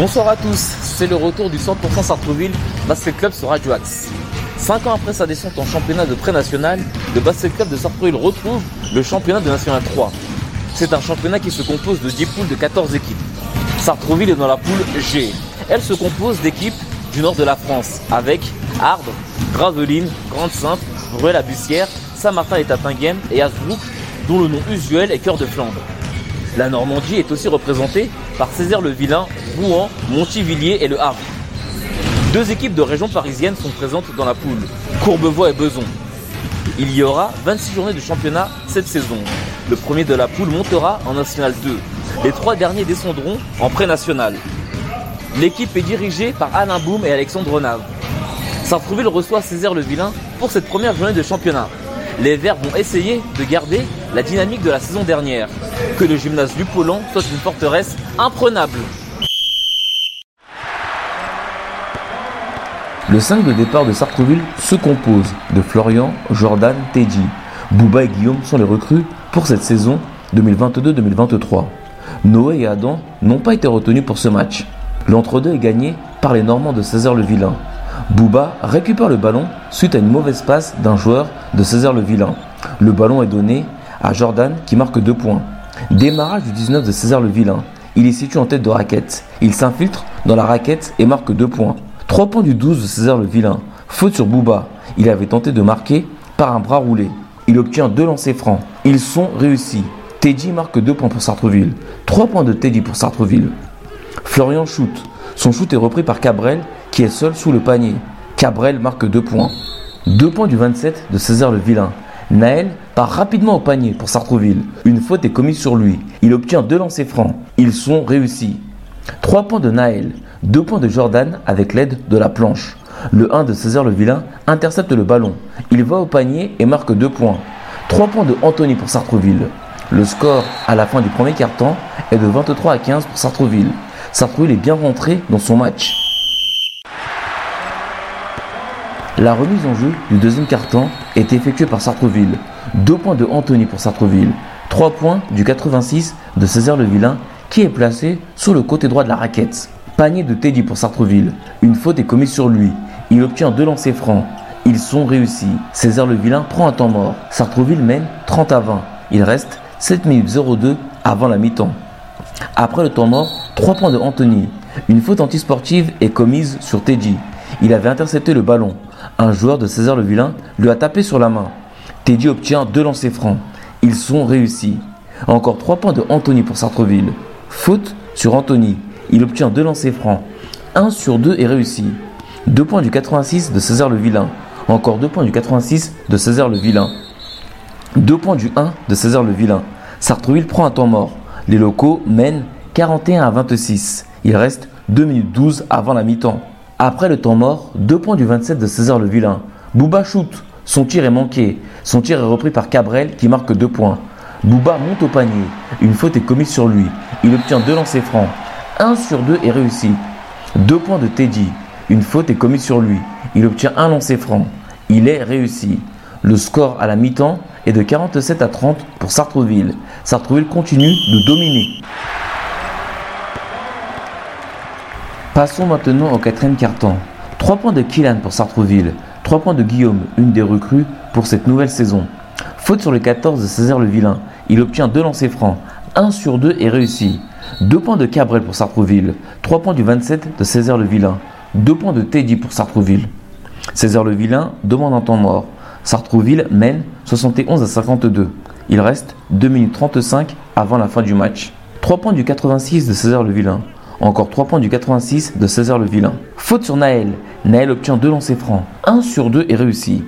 Bonsoir à tous, c'est le retour du 100% Sartreville Basket Club sur Radio Axe. Cinq ans après sa descente en championnat de pré-national, le Basket Club de Sartreville retrouve le championnat de National 3. C'est un championnat qui se compose de 10 poules de 14 équipes. Sartreville est dans la poule G. Elle se compose d'équipes du nord de la France, avec Ardres, Gravelines, Grande-Sainte, Ruelle-la-Bussière, Saint-Martin et Hasbrook, dont le nom usuel est Cœur de Flandre. La Normandie est aussi représentée par Césaire-le-Vilain, Rouen, Montivilliers et Le Havre. Deux équipes de région parisienne sont présentes dans la poule, Courbevoie et Beson. Il y aura 26 journées de championnat cette saison. Le premier de la poule montera en National 2. Les trois derniers descendront en pré-national. L'équipe est dirigée par Alain Boum et Alexandre Renave. Sartreville reçoit Césaire-le-Vilain pour cette première journée de championnat. Les Verts vont essayer de garder la dynamique de la saison dernière. Que le gymnase du Polan soit une forteresse imprenable. Le 5 de départ de Sartreville se compose de Florian, Jordan, Teddy. Bouba et Guillaume sont les recrues pour cette saison 2022-2023. Noé et Adam n'ont pas été retenus pour ce match. L'entre-deux est gagné par les Normands de Césaire-le-Vilain. Bouba récupère le ballon suite à une mauvaise passe d'un joueur de Césaire-le-Vilain. Le ballon est donné à Jordan qui marque deux points. Démarrage du 19 de Césaire-le-Vilain. Il est situé en tête de raquette. Il s'infiltre dans la raquette et marque deux points. Trois points du 12 de Césaire-le-Vilain. Faute sur Bouba. Il avait tenté de marquer par un bras roulé. Il obtient deux lancers francs. Ils sont réussis. Teddy marque deux points pour Sartreville. Trois points de Teddy pour Sartreville. Florian shoot. Son shoot est repris par Cabrel qui est seul sous le panier. Cabrel marque deux points. Deux points du 27 de Césaire-le-Vilain. Naël part rapidement au panier pour Sartreville. Une faute est commise sur lui. Il obtient deux lancers francs. Ils sont réussis. Trois points de Naël. Deux points de Jordan avec l'aide de la planche. Le 1 de Césaire-le-Vilain intercepte le ballon. Il va au panier et marque deux points. Trois points de Anthony pour Sartreville. Le score à la fin du premier quart-temps est de 23 à 15 pour Sartreville. Sartreville est bien rentré dans son match. La remise en jeu du deuxième quart-temps est effectuée par Sartreville. Deux points de Anthony pour Sartreville. Trois points du 86 de Césaire-le-Vilain qui est placé sous le côté droit de la raquette. Panier de Teddy pour Sartreville. Une faute est commise sur lui. Il obtient deux lancers francs. Ils sont réussis. Césaire-le-Vilain prend un temps mort. Sartreville mène 30 à 20. Il reste 7 minutes 02 avant la mi-temps. Après le mort, 3 points de Anthony. Une faute antisportive est commise sur Teddy. Il avait intercepté le ballon. Un joueur de César-le-Vilain lui a tapé sur la main. Teddy obtient deux lancers francs. Ils sont réussis. Encore 3 points de Anthony pour Sartreville. Faute sur Anthony. Il obtient deux lancers francs. 1 sur 2 est réussi. 2 points du 86 de César-le-Vilain. Encore 2 points du 86 de César-le-Vilain. 2 points du 1 de César-le-Vilain. Sartreville prend un temps mort. Les locaux mènent 41 à 26. Il reste 2 minutes 12 avant la mi-temps. Après le temps mort, 2 points du 27 de César-le-Vilain. Bouba shoot. Son tir est manqué. Son tir est repris par Cabrel qui marque 2 points. Bouba monte au panier. Une faute est commise sur lui. Il obtient 2 lancers francs. 1 sur 2 est réussi. 2 points de Teddy. Une faute est commise sur lui. Il obtient un lancer franc. Il est réussi. Le score à la mi-temps est de 47 à 30 pour Sartreville. Sartreville continue de dominer. Passons maintenant au quatrième quart-temps. 3 points de Killan pour Sartreville. 3 points de Guillaume, une des recrues pour cette nouvelle saison. Faute sur le 14 de Césaire-le-Vilain. Il obtient 2 lancers francs. 1 sur 2 est réussi. 2 points de Cabrel pour Sartreville. 3 points du 27 de Césaire-le-Vilain. 2 points de Teddy pour Sartreville. Césaire-le-Vilain demande un temps mort. Sartrouville mène 71 à 52. Il reste 2 minutes 35 avant la fin du match. 3 points du 86 de César-le-Vilain. Encore 3 points du 86 de César-le-Vilain. Faute sur Naël. Naël obtient 2 lancers francs. 1 sur 2 est réussi.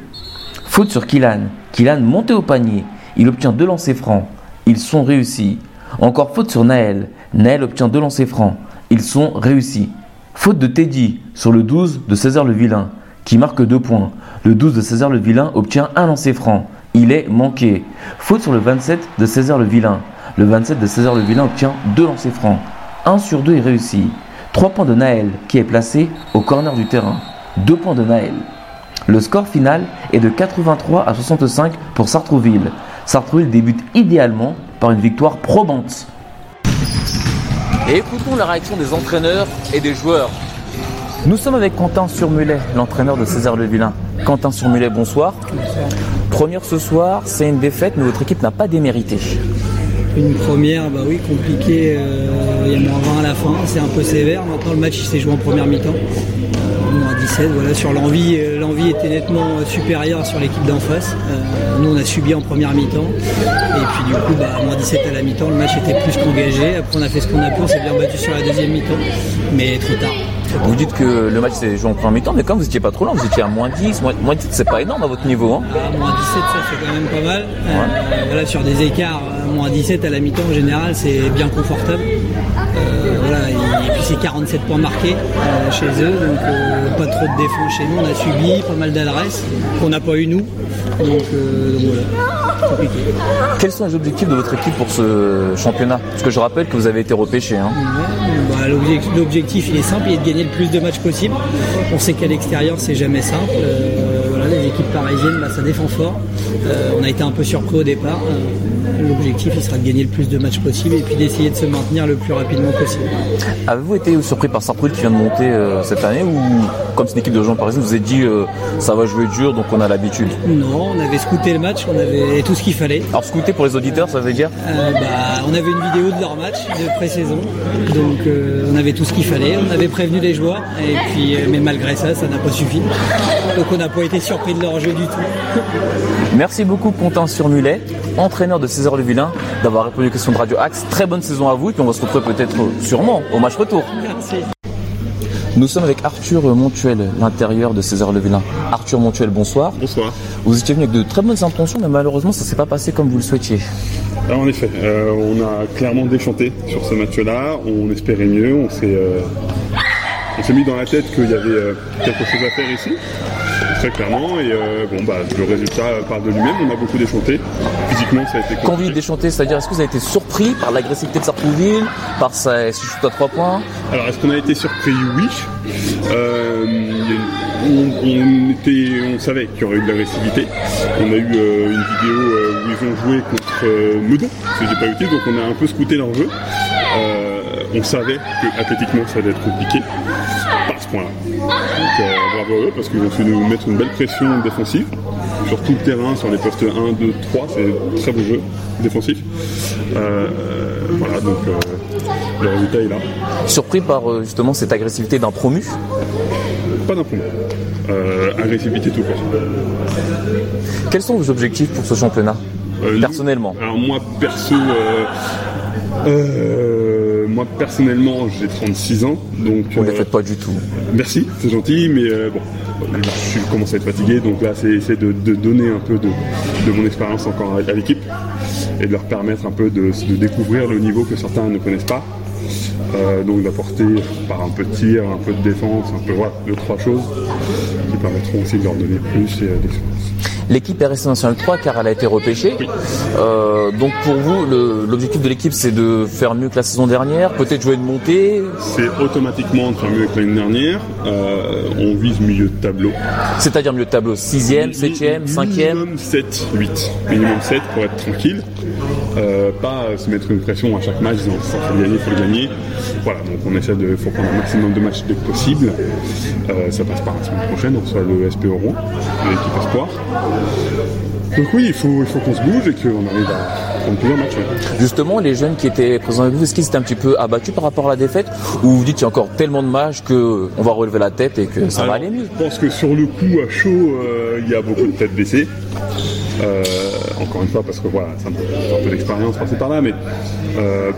Faute sur Kilan. Kilan monté au panier. Il obtient 2 lancers francs. Ils sont réussis. Encore faute sur Naël. Naël obtient 2 lancers francs. Ils sont réussis. Faute de Teddy sur le 12 de César-le-Vilain qui marque 2 points. Le 12 de César-le-Vilain obtient un lancer franc. Il est manqué. Faute sur le 27 de César-le-Vilain. Le 27 de César-le-Vilain obtient 2 lancers francs. 1 sur 2 est réussi. 3 points de Naël qui est placé au corner du terrain. 2 points de Naël. Le score final est de 83 à 65 pour Sartrouville. Sartrouville débute idéalement par une victoire probante. Et écoutons la réaction des entraîneurs et des joueurs. Nous sommes avec Quentin Surmulet, l'entraîneur de César Le Vilain. Quentin Surmulet, bonsoir. Première ce soir, c'est une défaite, mais votre équipe n'a pas démérité. Une première, bah oui, compliquée. euh, il y a moins 20 à la fin, c'est un peu sévère. Maintenant, le match s'est joué en première mi-temps. Moins 17, voilà, sur l'envie, euh, l'envie était nettement euh, supérieure sur l'équipe d'en face. Nous, on a subi en première mi-temps. Et puis, du coup, bah, moins 17 à la mi-temps, le match était plus qu'engagé. Après, on a fait ce qu'on a pu, on s'est bien battu sur la deuxième mi-temps. Mais trop tard. Vous dites que le match s'est joué en première mi-temps, mais comme vous étiez pas trop loin, vous étiez à moins 10, moins, moins 10, c'est pas énorme à votre niveau. Hein À moins 17, ça fait quand même pas mal. Euh, voilà, sur des écarts, à moins 17 à la mi-temps en général, c'est bien confortable. Euh, voilà, et, et puis c'est 47 points marqués euh, chez eux, donc euh, pas trop de défense chez nous. On a subi pas mal d'adresses qu'on n'a pas eu nous. Donc, euh, donc voilà, compliqué. Quels sont les objectifs de votre équipe pour ce championnat? Parce que je rappelle que vous avez été repêché. Hein. Bah, l'objectif- L'objectif il est simple, il est de gagner le plus de matchs possible. On sait qu'à l'extérieur c'est jamais simple. Euh, parisiennes, bah, ça défend fort. Euh, on a été un peu surpris au départ. Euh, L'objectif il sera de gagner le plus de matchs possible et puis d'essayer de se maintenir le plus rapidement possible. Avez-vous été surpris par Sartrouville qui vient de monter euh, cette année ou comme c'est une équipe de gens parisiens, vous vous êtes dit ça va jouer dur donc on a l'habitude? Non, on avait scouté le match, on avait tout ce qu'il fallait. Alors scouter pour les auditeurs, ça veut dire? Bah, on avait une vidéo de leur match de pré-saison, donc on avait tout ce qu'il fallait. On avait prévenu les joueurs, et puis, mais malgré ça, ça n'a pas suffi. Donc on n'a pas été surpris de leur jeu du tout. Merci beaucoup Quentin Surmulet, entraîneur de César Le Vilain, d'avoir répondu aux questions de Radio Axe. Très bonne saison à vous et puis on va se retrouver peut-être euh, sûrement au match retour. Merci. Nous sommes avec Arthur Montuel, l'intérieur de César Le Vilain. Arthur Montuel, bonsoir. Bonsoir. Vous étiez venu avec de très bonnes intentions, mais malheureusement ça s'est pas passé comme vous le souhaitiez. Alors, en effet, euh, on a clairement déchanté sur ce match-là. On espérait mieux. On s'est, euh, on s'est mis dans la tête qu'il y avait euh, quelque chose à faire ici, très clairement. Et euh, bon, bah, le résultat parle de lui-même. On a beaucoup déchanté. Physiquement, ça a été Quand vous dites compliqué. déchanté, c'est-à-dire est-ce que vous avez été surpris par l'agressivité de Sartrouville, par sa si shoot à 3 points Alors, est-ce qu'on a été surpris? Oui. Euh, on, on était, on savait qu'il y aurait eu de l'agressivité. On a eu euh, une vidéo où ils ont joué contre Meudon, si j'ai pas eu donc on a un peu scouté leur jeu. On savait que athlétiquement ça allait être compliqué par ce point-là. Euh, bravo à eux parce qu'ils ont su nous mettre une belle pression défensive sur tout le terrain, sur les postes 1, 2, 3, c'est un très beau jeu défensif. Euh, voilà, donc euh, le résultat est là. Surpris par euh, justement cette agressivité d'un promu Pas d'un. Euh, agressivité tout court. Quels sont vos objectifs pour ce championnat Euh, Personnellement? Alors moi perso, euh, moi personnellement j'ai 36 ans, donc Vous ne les euh, faites pas du tout. merci, c'est gentil, mais euh, bon, je commence à être fatigué, donc là c'est essayer de, de donner un peu de, de mon expérience encore à, à l'équipe et de leur permettre un peu de, de découvrir le niveau que certains ne connaissent pas. Euh, donc d'apporter par un peu de tir, un peu de défense, un peu voilà, deux trois choses qui permettront aussi de leur donner plus et, euh, d'expérience. L'équipe est restée nationale 3 car elle a été repêchée. Euh, donc pour vous, l'objectif de l'équipe c'est de faire mieux que la saison dernière, peut-être jouer une montée, C'est automatiquement de faire mieux que l'année dernière. Euh, on vise milieu de tableau. c'est-à-dire mieux de tableau 6ème, 7ème, 5ème. Minimum 7, 8. Minimum 7 pour être tranquille. Euh, pas se mettre une pression à chaque match disant il faut le gagner, il faut le gagner. Voilà, donc on essaie de faut prendre un maximum de matchs dès que possible. Euh, ça passe par la semaine prochaine, on reçoit le SP Euro, l'équipe Espoir. Donc oui, il faut, il faut qu'on se bouge et qu'on arrive à prendre plusieurs matchs. Justement, les jeunes qui étaient présents avec vous, est-ce qu'ils étaient un petit peu abattus par rapport à la défaite? Ou vous dites qu'il y a encore tellement de matchs que on va relever la tête et que ça va aller mieux? Je pense que sur le coup, à chaud, euh, il y a beaucoup de têtes baissées. Euh, encore une fois, parce que voilà, ça me fait un peu d'expérience par-ci par-là, mais euh,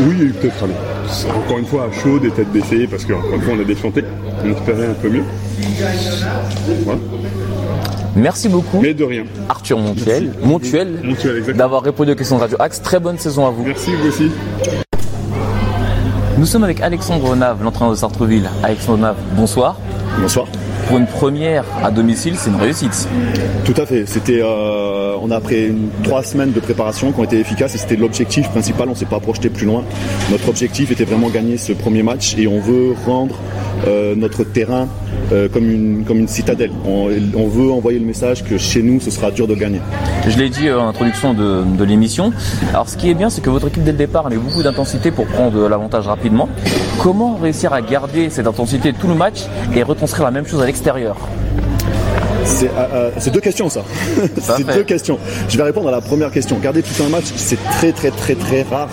oui, il y a eu peut-être allez, c'est encore une fois à chaud des têtes baissées, parce qu'encore une fois, on a déchanté, on espérait un peu mieux. Voilà. Merci beaucoup, Mais de rien. Arthur Montuel, Montuel, Montuel, d'avoir répondu aux questions de Radio Axe. Très bonne saison à vous. Merci, vous aussi. Nous sommes avec Alexandre Nave, l'entraîneur de Sartreville. Alexandre Nave, bonsoir. Bonsoir. Pour une première à domicile, c'est une réussite. Tout à fait. C'était, euh, on a après trois semaines de préparation qui ont été efficaces et c'était l'objectif principal. On s'est pas projeté plus loin. Notre objectif était vraiment gagner ce premier match et on veut rendre euh, notre terrain euh, comme, une, comme une citadelle. On, veut envoyer le message que chez nous, ce sera dur de gagner. Je l'ai dit en introduction de, de l'émission. Alors ce qui est bien, c'est que votre équipe dès le départ a mis beaucoup d'intensité pour prendre l'avantage rapidement. Comment réussir à garder cette intensité tout le match et retranscrire la même chose à l'extérieur? C'est euh, euh, c'est deux questions ça. c'est deux questions. Je vais répondre à la première question. Garder tout un match, c'est très très très très rare,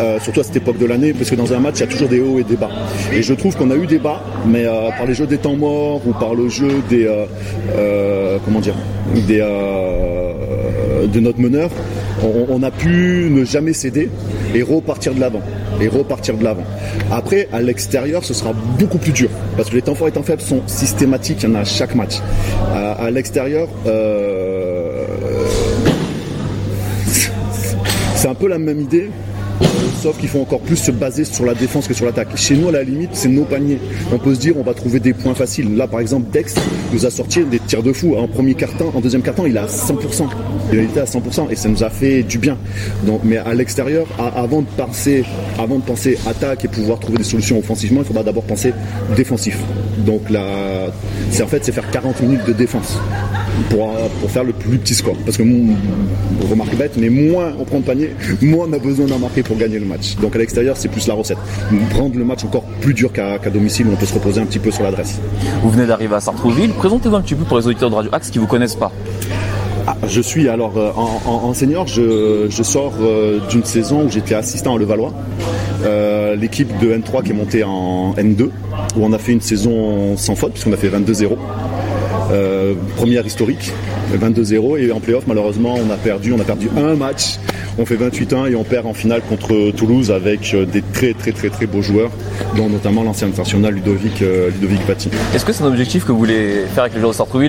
euh, surtout à cette époque de l'année, parce que dans un match, il y a toujours des hauts et des bas. Et je trouve qu'on a eu des bas, mais euh, par les jeux des temps morts ou par le jeu des euh, euh, comment dire, des euh, de notre meneur, on, a pu ne jamais céder et repartir de l'avant. Et repartir de l'avant. Après, à l'extérieur, ce sera beaucoup plus dur. Parce que les temps forts et temps faibles sont systématiques, il y en a à chaque match. À, à l'extérieur, euh, c'est un peu la même idée. Sauf qu'il faut encore plus se baser sur la défense que sur l'attaque. Chez nous, à la limite, c'est nos paniers. On peut se dire, on va trouver des points faciles. Là, par exemple, Dex nous a sorti des tirs de fou. En premier carton, en deuxième carton, il est à 100%. Il était à 100% et ça nous a fait du bien. Mais à l'extérieur, à- avant de penser, avant de penser attaque et pouvoir trouver des solutions offensivement, il faudra d'abord penser défensif. Donc là, c'est en fait, c'est faire 40 minutes de défense pour, euh, pour faire le plus petit score. Parce que, remarque bête, mais moins on prend de panier, moins on a besoin d'en marquer pour gagner le match. Donc à l'extérieur, c'est plus la recette. Prendre le match encore plus dur qu'à domicile, où on peut se reposer un petit peu sur l'adresse. Vous venez d'arriver à Sartrouville. Présentez-vous un petit peu pour les auditeurs de Radio Axe qui vous connaissent pas. Ah, je suis alors euh, en, en- en senior, je, je sors euh, d'une saison où j'étais assistant à Levallois. Euh, L'équipe de N3 qui est montée en N2, où on a fait une saison sans faute, puisqu'on a fait 22-0. Euh, première historique, 22-0 et en playoff malheureusement on a perdu, on a perdu un match, on fait 28-1 et on perd en finale contre Toulouse avec euh, des très très très très beaux joueurs, dont notamment l'ancien international Ludovic, euh, Ludovic Patti. Est-ce que c'est un objectif que vous voulez faire avec les joueurs de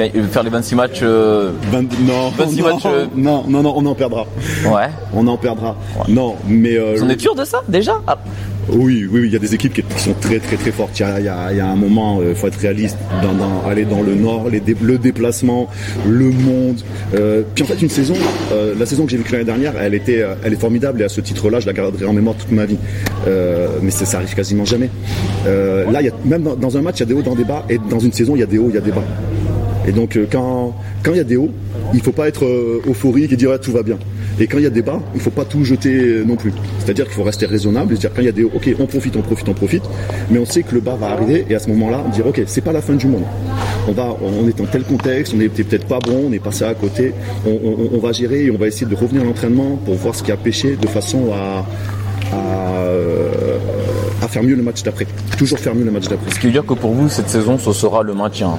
euh, Faire les 26 matchs euh, 20 non, 26 non, matchs, non, non, non, on en perdra. Ouais. On en perdra. Non, mais Vous en êtes sûr de ça déjà? Ah, oui, oui, il y a des équipes qui sont très, très, fortes. Il y a, un moment, il faut être réaliste, aller dans le nord, le déplacement, le monde. Euh, puis en fait, une saison, euh, la saison que j'ai vécue l'année dernière, elle était, euh, elle est formidable et à ce titre-là, je la garderai en mémoire toute ma vie. Euh, mais ça, ça arrive quasiment jamais. Euh, là, même dans, un match, il y a des hauts, dans des bas, et dans une saison, il y a des hauts, il y a des bas. Et donc, euh, quand il y a des hauts, il faut pas être euh, euphorique et dire ah, tout va bien. Et quand il y a des bas, il faut pas tout jeter euh, non plus. C'est-à-dire qu'il faut rester raisonnable et dire quand il y a des ok, on profite, on profite, on profite, mais on sait que le bas va arriver et à ce moment-là, dire ok, c'est pas la fin du monde. On va, on est dans tel contexte, on était peut-être pas bon, on est passé à côté, on, on- on va gérer et on va essayer de revenir à l'entraînement pour voir ce qui a pêché de façon à à, euh, à faire mieux le match d'après. Toujours faire mieux le match d'après. Ce qui veut dire que pour vous, cette saison, ce sera le maintien.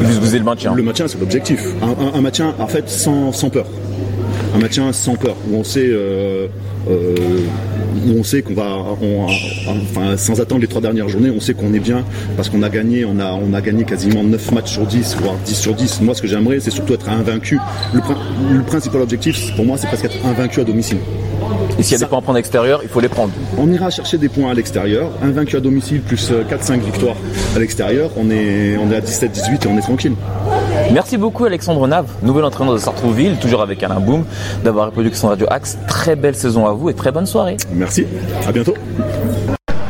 Vous visez le maintien. Le maintien, c'est l'objectif. Un, un- un maintien, en fait, sans, sans peur. Un maintien sans peur, où on sait, euh, euh, où on sait qu'on va, on- enfin, sans attendre les trois dernières journées, on sait qu'on est bien parce qu'on a gagné, on a, on a gagné quasiment 9 matchs sur 10, voire 10 sur 10. Moi, ce que j'aimerais, c'est surtout être invaincu. Le, prin- le principal objectif, pour moi, c'est presque être invaincu à domicile. Et s'il y a des points à prendre extérieur, il faut les prendre. On ira chercher des points à l'extérieur, invaincu à domicile plus euh, 4-5 victoires à l'extérieur, on est, on est à 17-18 et on est tranquille. Merci beaucoup Alexandre Nave, nouvel entraîneur de Sartrouville, toujours avec Alain Boum, d'avoir répondu à son Radio Axe. Très belle saison à vous et très bonne soirée. Merci, à bientôt.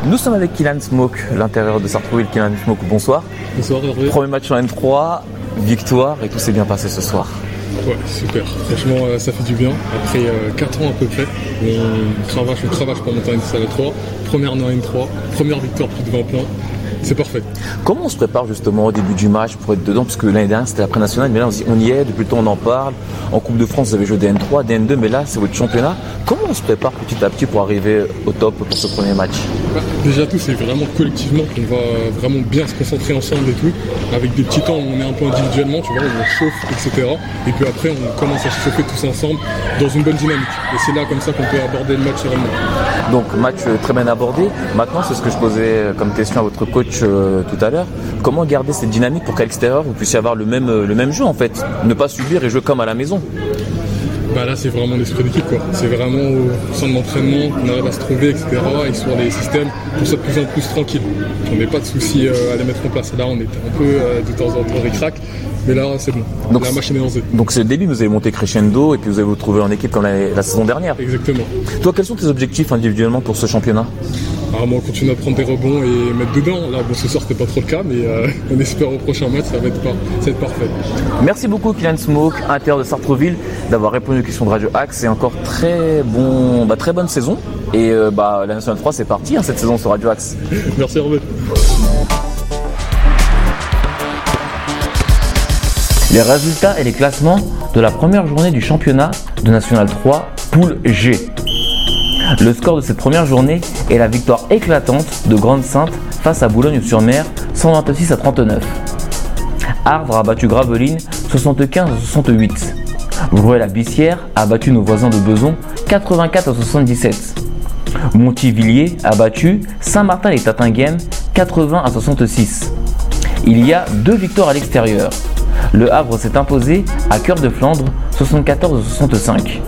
Nous sommes avec Kylian Smoke, l'intérieur de Sartrouville. Kylian Smoke, bonsoir. Bonsoir Hervé. Premier match en N3, victoire et tout s'est bien passé ce soir. Ouais, super. Franchement, euh, ça fait du bien. Après 4 ans à peu près, on cravache, on cravache pour monter en N 3. Première en N3, première victoire plus de 20 points. C'est parfait. Comment on se prépare justement au début du match pour être dedans? Parce que l'année dernière c'était la pré-nationale, mais là on, dit, on y est, depuis le temps on en parle. En Coupe de France vous avez joué des N3, des N2, mais là c'est votre championnat. Comment on se prépare petit à petit pour arriver au top pour ce premier match? Déjà tout, c'est vraiment collectivement qu'on va vraiment bien se concentrer ensemble et tout. Avec des petits temps où on est un peu individuellement, tu vois, on chauffe, etc. Et puis après, on commence à se chauffer tous ensemble dans une bonne dynamique. Et c'est là comme ça qu'on peut aborder le match sereinement. Donc match euh, très bien abordé. Maintenant c'est ce que je posais euh, comme question à votre coach euh, tout à l'heure. Comment garder cette dynamique pour qu'à l'extérieur vous puissiez avoir le même, euh, le même jeu en fait? Ne pas subir et jouer comme à la maison. Bah là, c'est vraiment l'esprit d'équipe, quoi. C'est vraiment au centre d'entraînement qu'on arrive à se trouver, etc. Et sur les systèmes, on soit de plus en plus tranquille. On n'est pas de soucis euh, à les mettre en place. Là, on était un peu de temps en temps ric-rac, mais là, c'est bon. Donc, la machine est lancée. Donc c'est le début, vous allez monter crescendo et puis vous allez vous retrouver en équipe comme la, la saison dernière. Exactement. Toi, quels sont tes objectifs individuellement pour ce championnat? À moins continuer à prendre des rebonds et mettre dedans. Là, bon, ce soir, c'était pas trop le cas, mais euh, on espère au prochain match, ça va être, ça va être parfait. Merci beaucoup, Kylian Smoke, intérieur de Sartreville, d'avoir répondu aux questions de Radio Axe. Et encore très, bon, bah, très bonne saison. Et euh, bah, la Nationale 3, c'est parti hein, cette saison sur Radio Axe. Merci, Hervé. Les résultats et les classements de la première journée du championnat de National 3, poule G. Le score de cette première journée est la victoire éclatante de Grande-Sainte face à Boulogne-sur-Mer, 126 à 39. Ardre a battu Gravelines 75 à 68. Vrouet-la-Bissière a battu nos voisins de Beson 84 à 77. Montivilliers a battu Saint-Martin et Tatinghem 80 à 66. Il y a deux victoires à l'extérieur. Le Havre s'est imposé à Cœur de Flandre 74 à 65.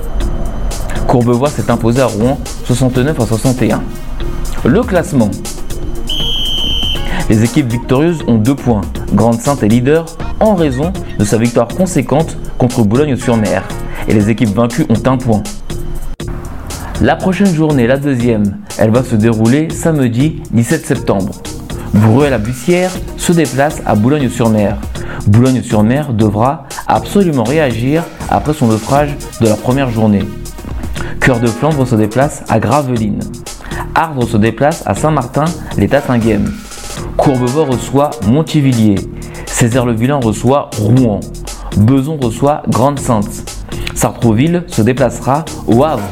Courbevoie s'est imposé à Rouen 69 à 61. Le classement. Les équipes victorieuses ont deux points. Grande Sainte est leader en raison de sa victoire conséquente contre Boulogne-sur-Mer. Et les équipes vaincues ont un point. La prochaine journée, la deuxième, elle va se dérouler samedi 17 septembre. Bruel-la-Bussière se déplace à Boulogne-sur-Mer. Boulogne-sur-Mer devra absolument réagir après son naufrage de la première journée. Cœur de Flandre se déplace à Gravelines. Ardre se déplace à Saint-Martin, les Tatinghem. Courbevoie reçoit Montivilliers. Césaire-le-Vilain reçoit Rouen. Beson reçoit Grande-Sainte. Sartrouville se déplacera au Havre.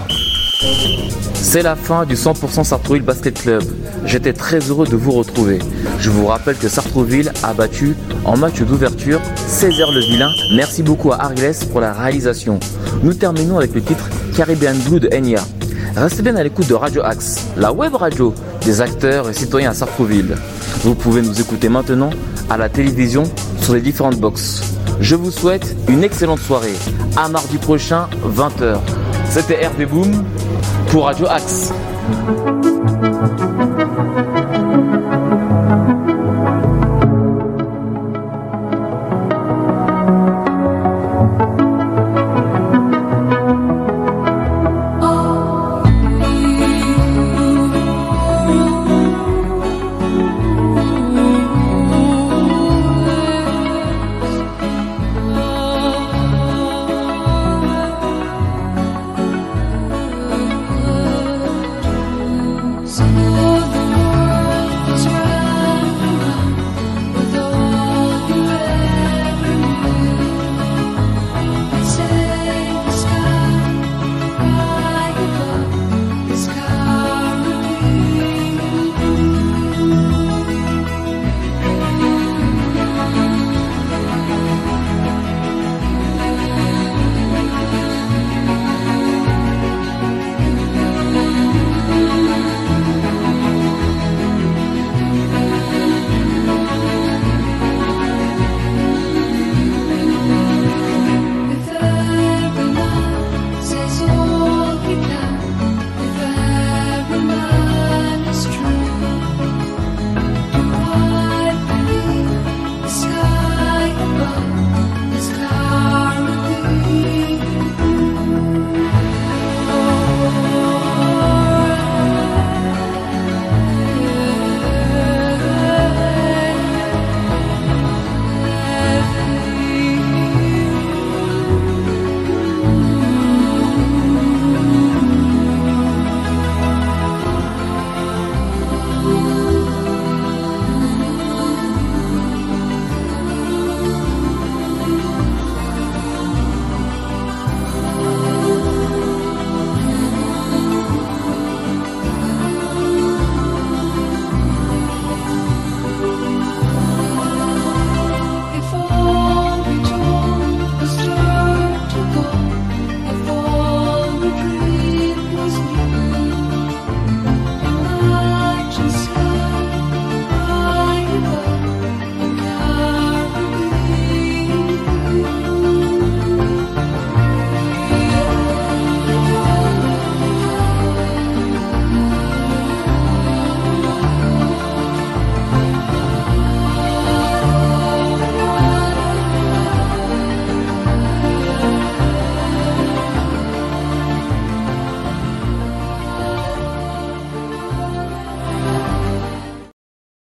C'est la fin du 100% Sartrouville Basket Club. J'étais très heureux de vous retrouver. Je vous rappelle que Sartrouville a battu en match d'ouverture Césaire le Vilain. Merci beaucoup à Arles pour la réalisation. Nous terminons avec le titre Caribbean Blue de Enya. Restez bien à l'écoute de Radio Axe, la web radio des acteurs et citoyens à Sartrouville. Vous pouvez nous écouter maintenant à la télévision sur les différentes boxes. Je vous souhaite une excellente soirée. À mardi prochain, 20h. C'était RB Boom pour Radio Axe.